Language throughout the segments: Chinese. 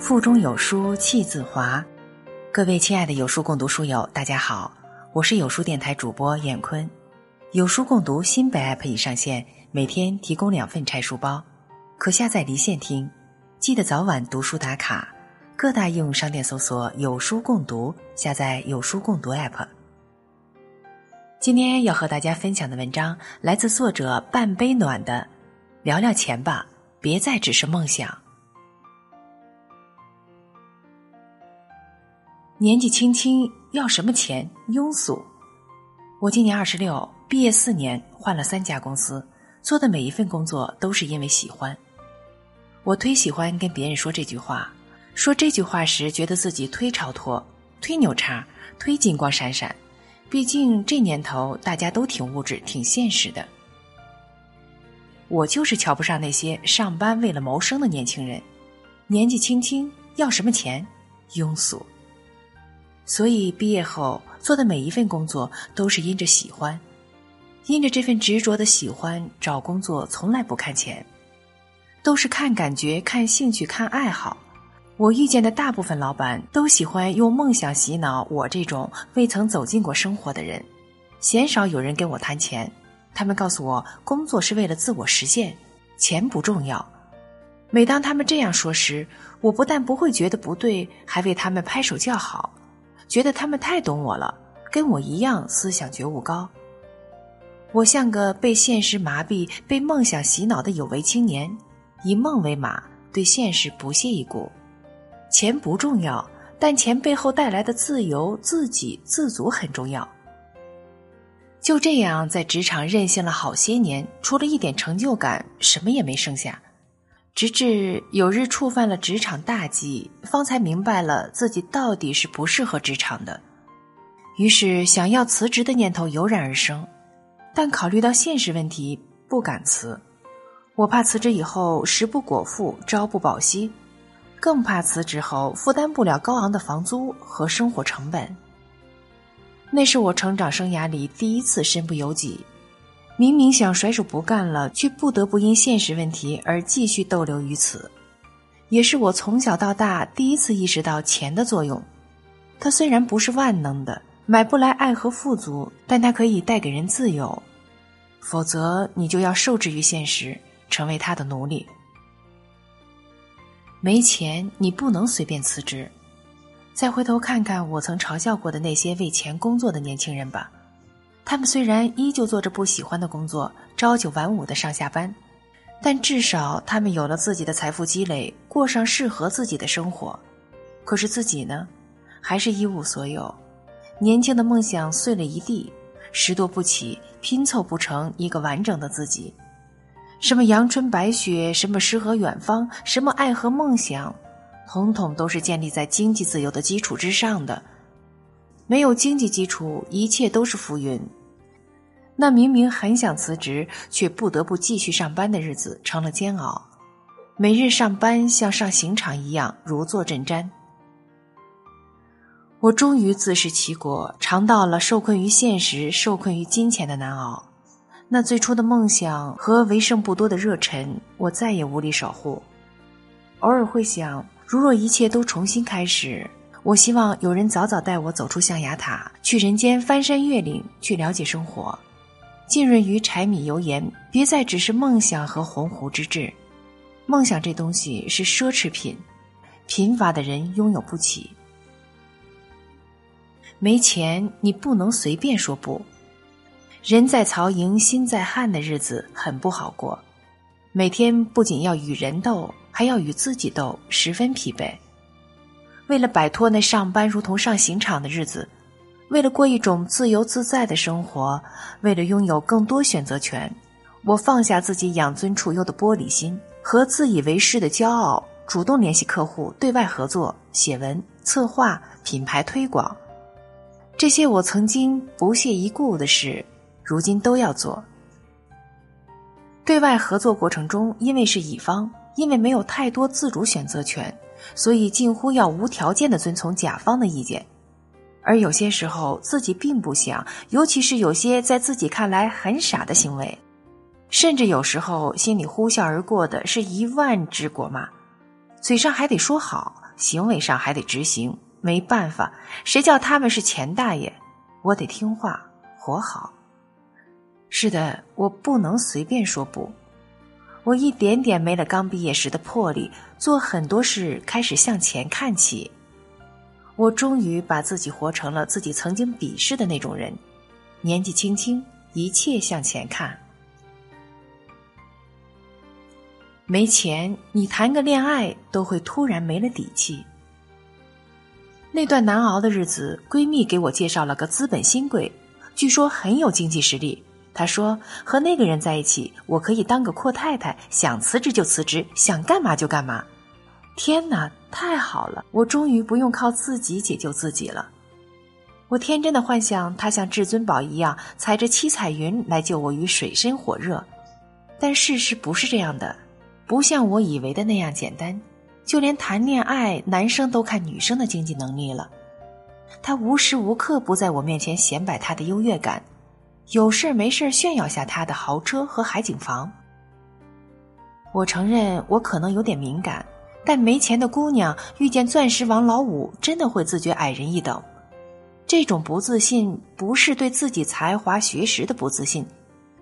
腹中有书气自华，各位亲爱的有书共读书友，大家好，我是有书电台主播燕坤。有书共读新北 App 已上线，每天提供两份拆书包，可下载离线听，记得早晚读书打卡。各大应用商店搜索“有书共读”，下载有书共读 App。今天要和大家分享的文章来自作者半杯暖的，聊聊钱吧，别再只是梦想。年纪轻轻要什么钱？庸俗。我今年二十六，毕业四年，换了三家公司，做的每一份工作都是因为喜欢。我忒喜欢跟别人说这句话，说这句话时觉得自己忒超脱、忒牛叉、忒金光闪闪。毕竟这年头大家都挺物质、挺现实的。我就是瞧不上那些上班为了谋生的年轻人，年纪轻轻要什么钱？庸俗。所以毕业后做的每一份工作都是因着喜欢，因着这份执着的喜欢找工作从来不看钱，都是看感觉、看兴趣、看爱好。我遇见的大部分老板都喜欢用梦想洗脑我这种未曾走进过生活的人，鲜少有人跟我谈钱。他们告诉我，工作是为了自我实现，钱不重要。每当他们这样说时，我不但不会觉得不对，还为他们拍手叫好。觉得他们太懂我了，跟我一样思想觉悟高。我像个被现实麻痹、被梦想洗脑的有为青年，以梦为马，对现实不屑一顾。钱不重要，但钱背后带来的自由、自给自足很重要。就这样，在职场任性了好些年，除了一点成就感，什么也没剩下。直至有日触犯了职场大忌，方才明白了自己到底是不适合职场的。于是想要辞职的念头油然而生，但考虑到现实问题，不敢辞。我怕辞职以后食不果腹、朝不保夕，更怕辞职后负担不了高昂的房租和生活成本。那是我成长生涯里第一次身不由己。明明想甩手不干了，却不得不因现实问题而继续逗留于此，也是我从小到大第一次意识到钱的作用。它虽然不是万能的，买不来爱和富足，但它可以带给人自由。否则，你就要受制于现实，成为他的奴隶。没钱，你不能随便辞职。再回头看看我曾嘲笑过的那些为钱工作的年轻人吧。他们虽然依旧做着不喜欢的工作，朝九晚五的上下班，但至少他们有了自己的财富积累，过上适合自己的生活。可是自己呢，还是一无所有，年轻的梦想碎了一地，拾掇不起，拼凑不成一个完整的自己。什么阳春白雪，什么诗和远方，什么爱和梦想，统统都是建立在经济自由的基础之上的。没有经济基础，一切都是浮云。那明明很想辞职，却不得不继续上班的日子，成了煎熬。每日上班像上刑场一样，如坐针毡。我终于自食其果，尝到了受困于现实、受困于金钱的难熬。那最初的梦想和为剩不多的热忱，我再也无力守护。偶尔会想，如若一切都重新开始。我希望有人早早带我走出象牙塔，去人间翻山越岭，去了解生活，浸润于柴米油盐，别再只是梦想和鸿鹄之志。梦想这东西是奢侈品，贫乏的人拥有不起。没钱，你不能随便说不。人在曹营心在汉的日子很不好过，每天不仅要与人斗，还要与自己斗，十分疲惫。为了摆脱那上班如同上刑场的日子，为了过一种自由自在的生活，为了拥有更多选择权，我放下自己养尊处优的玻璃心和自以为是的骄傲，主动联系客户，对外合作、写文、策划、品牌推广，这些我曾经不屑一顾的事，如今都要做。对外合作过程中，因为是乙方，因为没有太多自主选择权。所以近乎要无条件的遵从甲方的意见，而有些时候自己并不想，尤其是有些在自己看来很傻的行为，甚至有时候心里呼啸而过的是一万只国骂，嘴上还得说好，行为上还得执行。没办法，谁叫他们是钱大爷，我得听话，活好。是的，我不能随便说不。我一点点没了刚毕业时的魄力，做很多事开始向前看起。我终于把自己活成了自己曾经鄙视的那种人。年纪轻轻，一切向前看。没钱，你谈个恋爱都会突然没了底气。那段难熬的日子，闺蜜给我介绍了个资本新贵，据说很有经济实力。他说和那个人在一起，我可以当个阔太太，想辞职就辞职，想干嘛就干嘛。天哪，太好了！我终于不用靠自己解救自己了。我天真的幻想他像至尊宝一样踩着七彩云来救我于水深火热，但事实不是这样的，不像我以为的那样简单。就连谈恋爱，男生都看女生的经济能力了。他无时无刻不在我面前显摆他的优越感，有事没事炫耀下他的豪车和海景房。我承认我可能有点敏感。但没钱的姑娘遇见钻石王老五，真的会自觉矮人一等。这种不自信，不是对自己才华学识的不自信，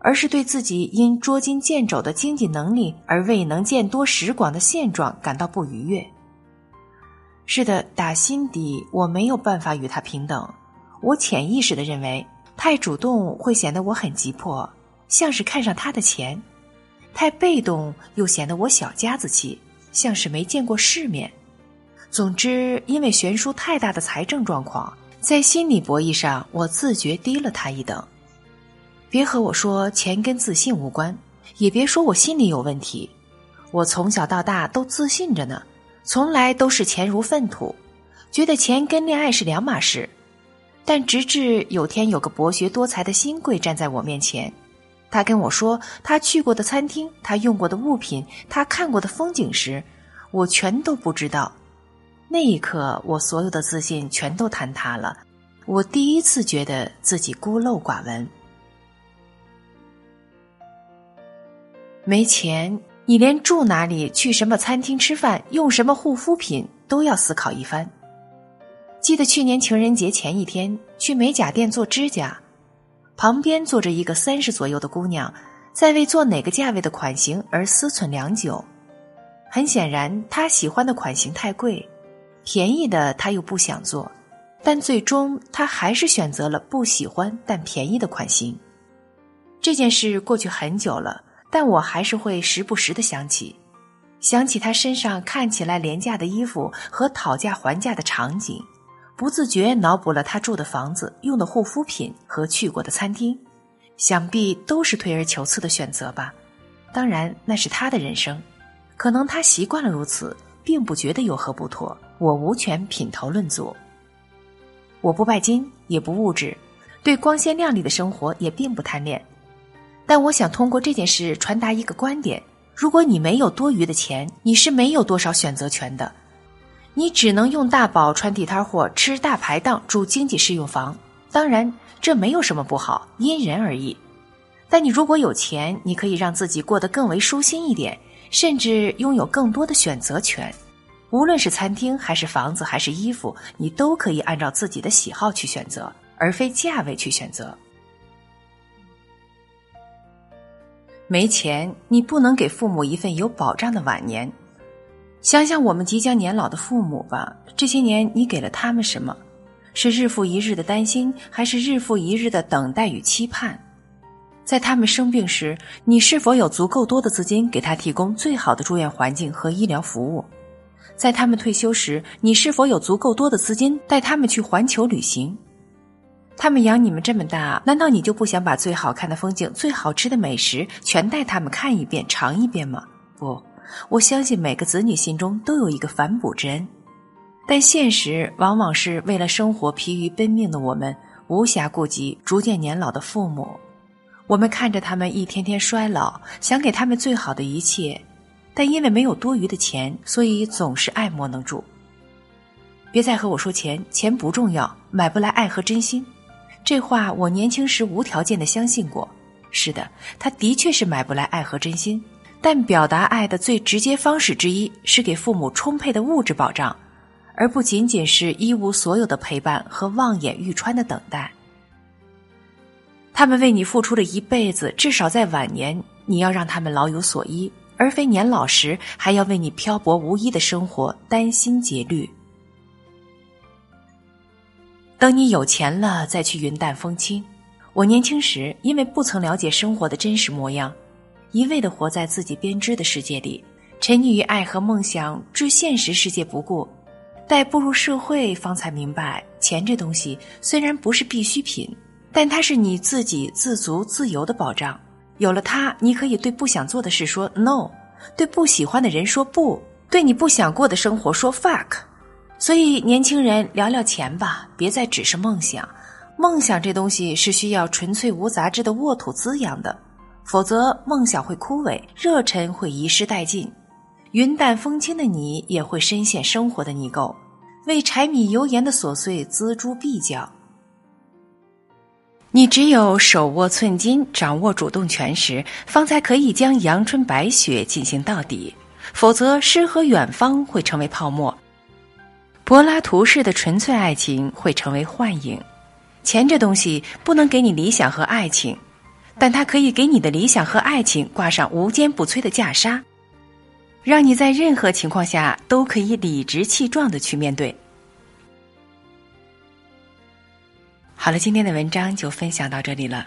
而是对自己因捉襟见肘的经济能力而未能见多识广的现状感到不愉悦。是的，打心底我没有办法与他平等。我潜意识的认为，太主动会显得我很急迫，像是看上他的钱；太被动又显得我小家子气。像是没见过世面。总之，因为悬殊太大的财政状况，在心理博弈上，我自觉低了他一等。别和我说钱跟自信无关，也别说我心里有问题。我从小到大都自信着呢，从来都是钱如粪土，觉得钱跟恋爱是两码事。但直至有天有个博学多才的新贵站在我面前。他跟我说他去过的餐厅，他用过的物品，他看过的风景时，我全都不知道。那一刻，我所有的自信全都坍塌了。我第一次觉得自己孤陋寡闻。没钱，你连住哪里、去什么餐厅吃饭、用什么护肤品都要思考一番。记得去年情人节前一天去美甲店做指甲。旁边坐着一个三十左右的姑娘，在为做哪个价位的款型而思忖良久。很显然，她喜欢的款型太贵，便宜的她又不想做，但最终她还是选择了不喜欢但便宜的款型。这件事过去很久了，但我还是会时不时的想起，想起她身上看起来廉价的衣服和讨价还价的场景。不自觉脑补了他住的房子、用的护肤品和去过的餐厅，想必都是退而求次的选择吧。当然，那是他的人生，可能他习惯了如此，并不觉得有何不妥。我无权品头论足。我不拜金，也不物质，对光鲜亮丽的生活也并不贪恋。但我想通过这件事传达一个观点：如果你没有多余的钱，你是没有多少选择权的。你只能用大宝穿地摊货，吃大排档，住经济适用房。当然，这没有什么不好，因人而异。但你如果有钱，你可以让自己过得更为舒心一点，甚至拥有更多的选择权。无论是餐厅，还是房子，还是衣服，你都可以按照自己的喜好去选择，而非价位去选择。没钱，你不能给父母一份有保障的晚年。想想我们即将年老的父母吧，这些年你给了他们什么？是日复一日的担心，还是日复一日的等待与期盼？在他们生病时，你是否有足够多的资金给他提供最好的住院环境和医疗服务？在他们退休时，你是否有足够多的资金带他们去环球旅行？他们养你们这么大，难道你就不想把最好看的风景、最好吃的美食全带他们看一遍、尝一遍吗？不。我相信每个子女心中都有一个反哺之恩，但现实往往是为了生活疲于奔命的我们，无暇顾及逐渐年老的父母。我们看着他们一天天衰老，想给他们最好的一切，但因为没有多余的钱，所以总是爱莫能助。别再和我说钱，钱不重要，买不来爱和真心。这话我年轻时无条件的相信过。是的，他的确是买不来爱和真心。但表达爱的最直接方式之一是给父母充沛的物质保障，而不仅仅是一无所有的陪伴和望眼欲穿的等待。他们为你付出了一辈子，至少在晚年，你要让他们老有所依，而非年老时还要为你漂泊无依的生活担心竭虑。等你有钱了再去云淡风轻。我年轻时因为不曾了解生活的真实模样，一味的活在自己编织的世界里，沉溺于爱和梦想，置现实世界不顾。待步入社会，方才明白，钱这东西虽然不是必需品，但它是你自己自足自由的保障。有了它，你可以对不想做的事说 no，对不喜欢的人说不，对你不想过的生活说 fuck。所以，年轻人聊聊钱吧，别再只是梦想。梦想这东西是需要纯粹无杂质的沃土滋养的，否则梦想会枯萎，热忱会遗失殆尽，云淡风轻的你也会深陷生活的泥垢，为柴米油盐的琐碎锱铢必较。你只有手握寸金，掌握主动权时，方才可以将阳春白雪进行到底，否则诗和远方会成为泡沫。柏拉图式的纯粹爱情会成为幻影，钱这东西不能给你理想和爱情，但它可以给你的理想和爱情挂上无坚不摧的袈裟，让你在任何情况下都可以理直气壮的去面对。好了，今天的文章就分享到这里了。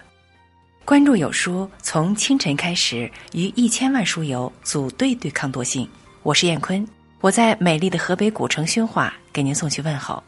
关注有书，从清晨开始，与一千万书友组队对抗惰性。我是燕坤。我在美丽的河北古城宣化给您送去问候。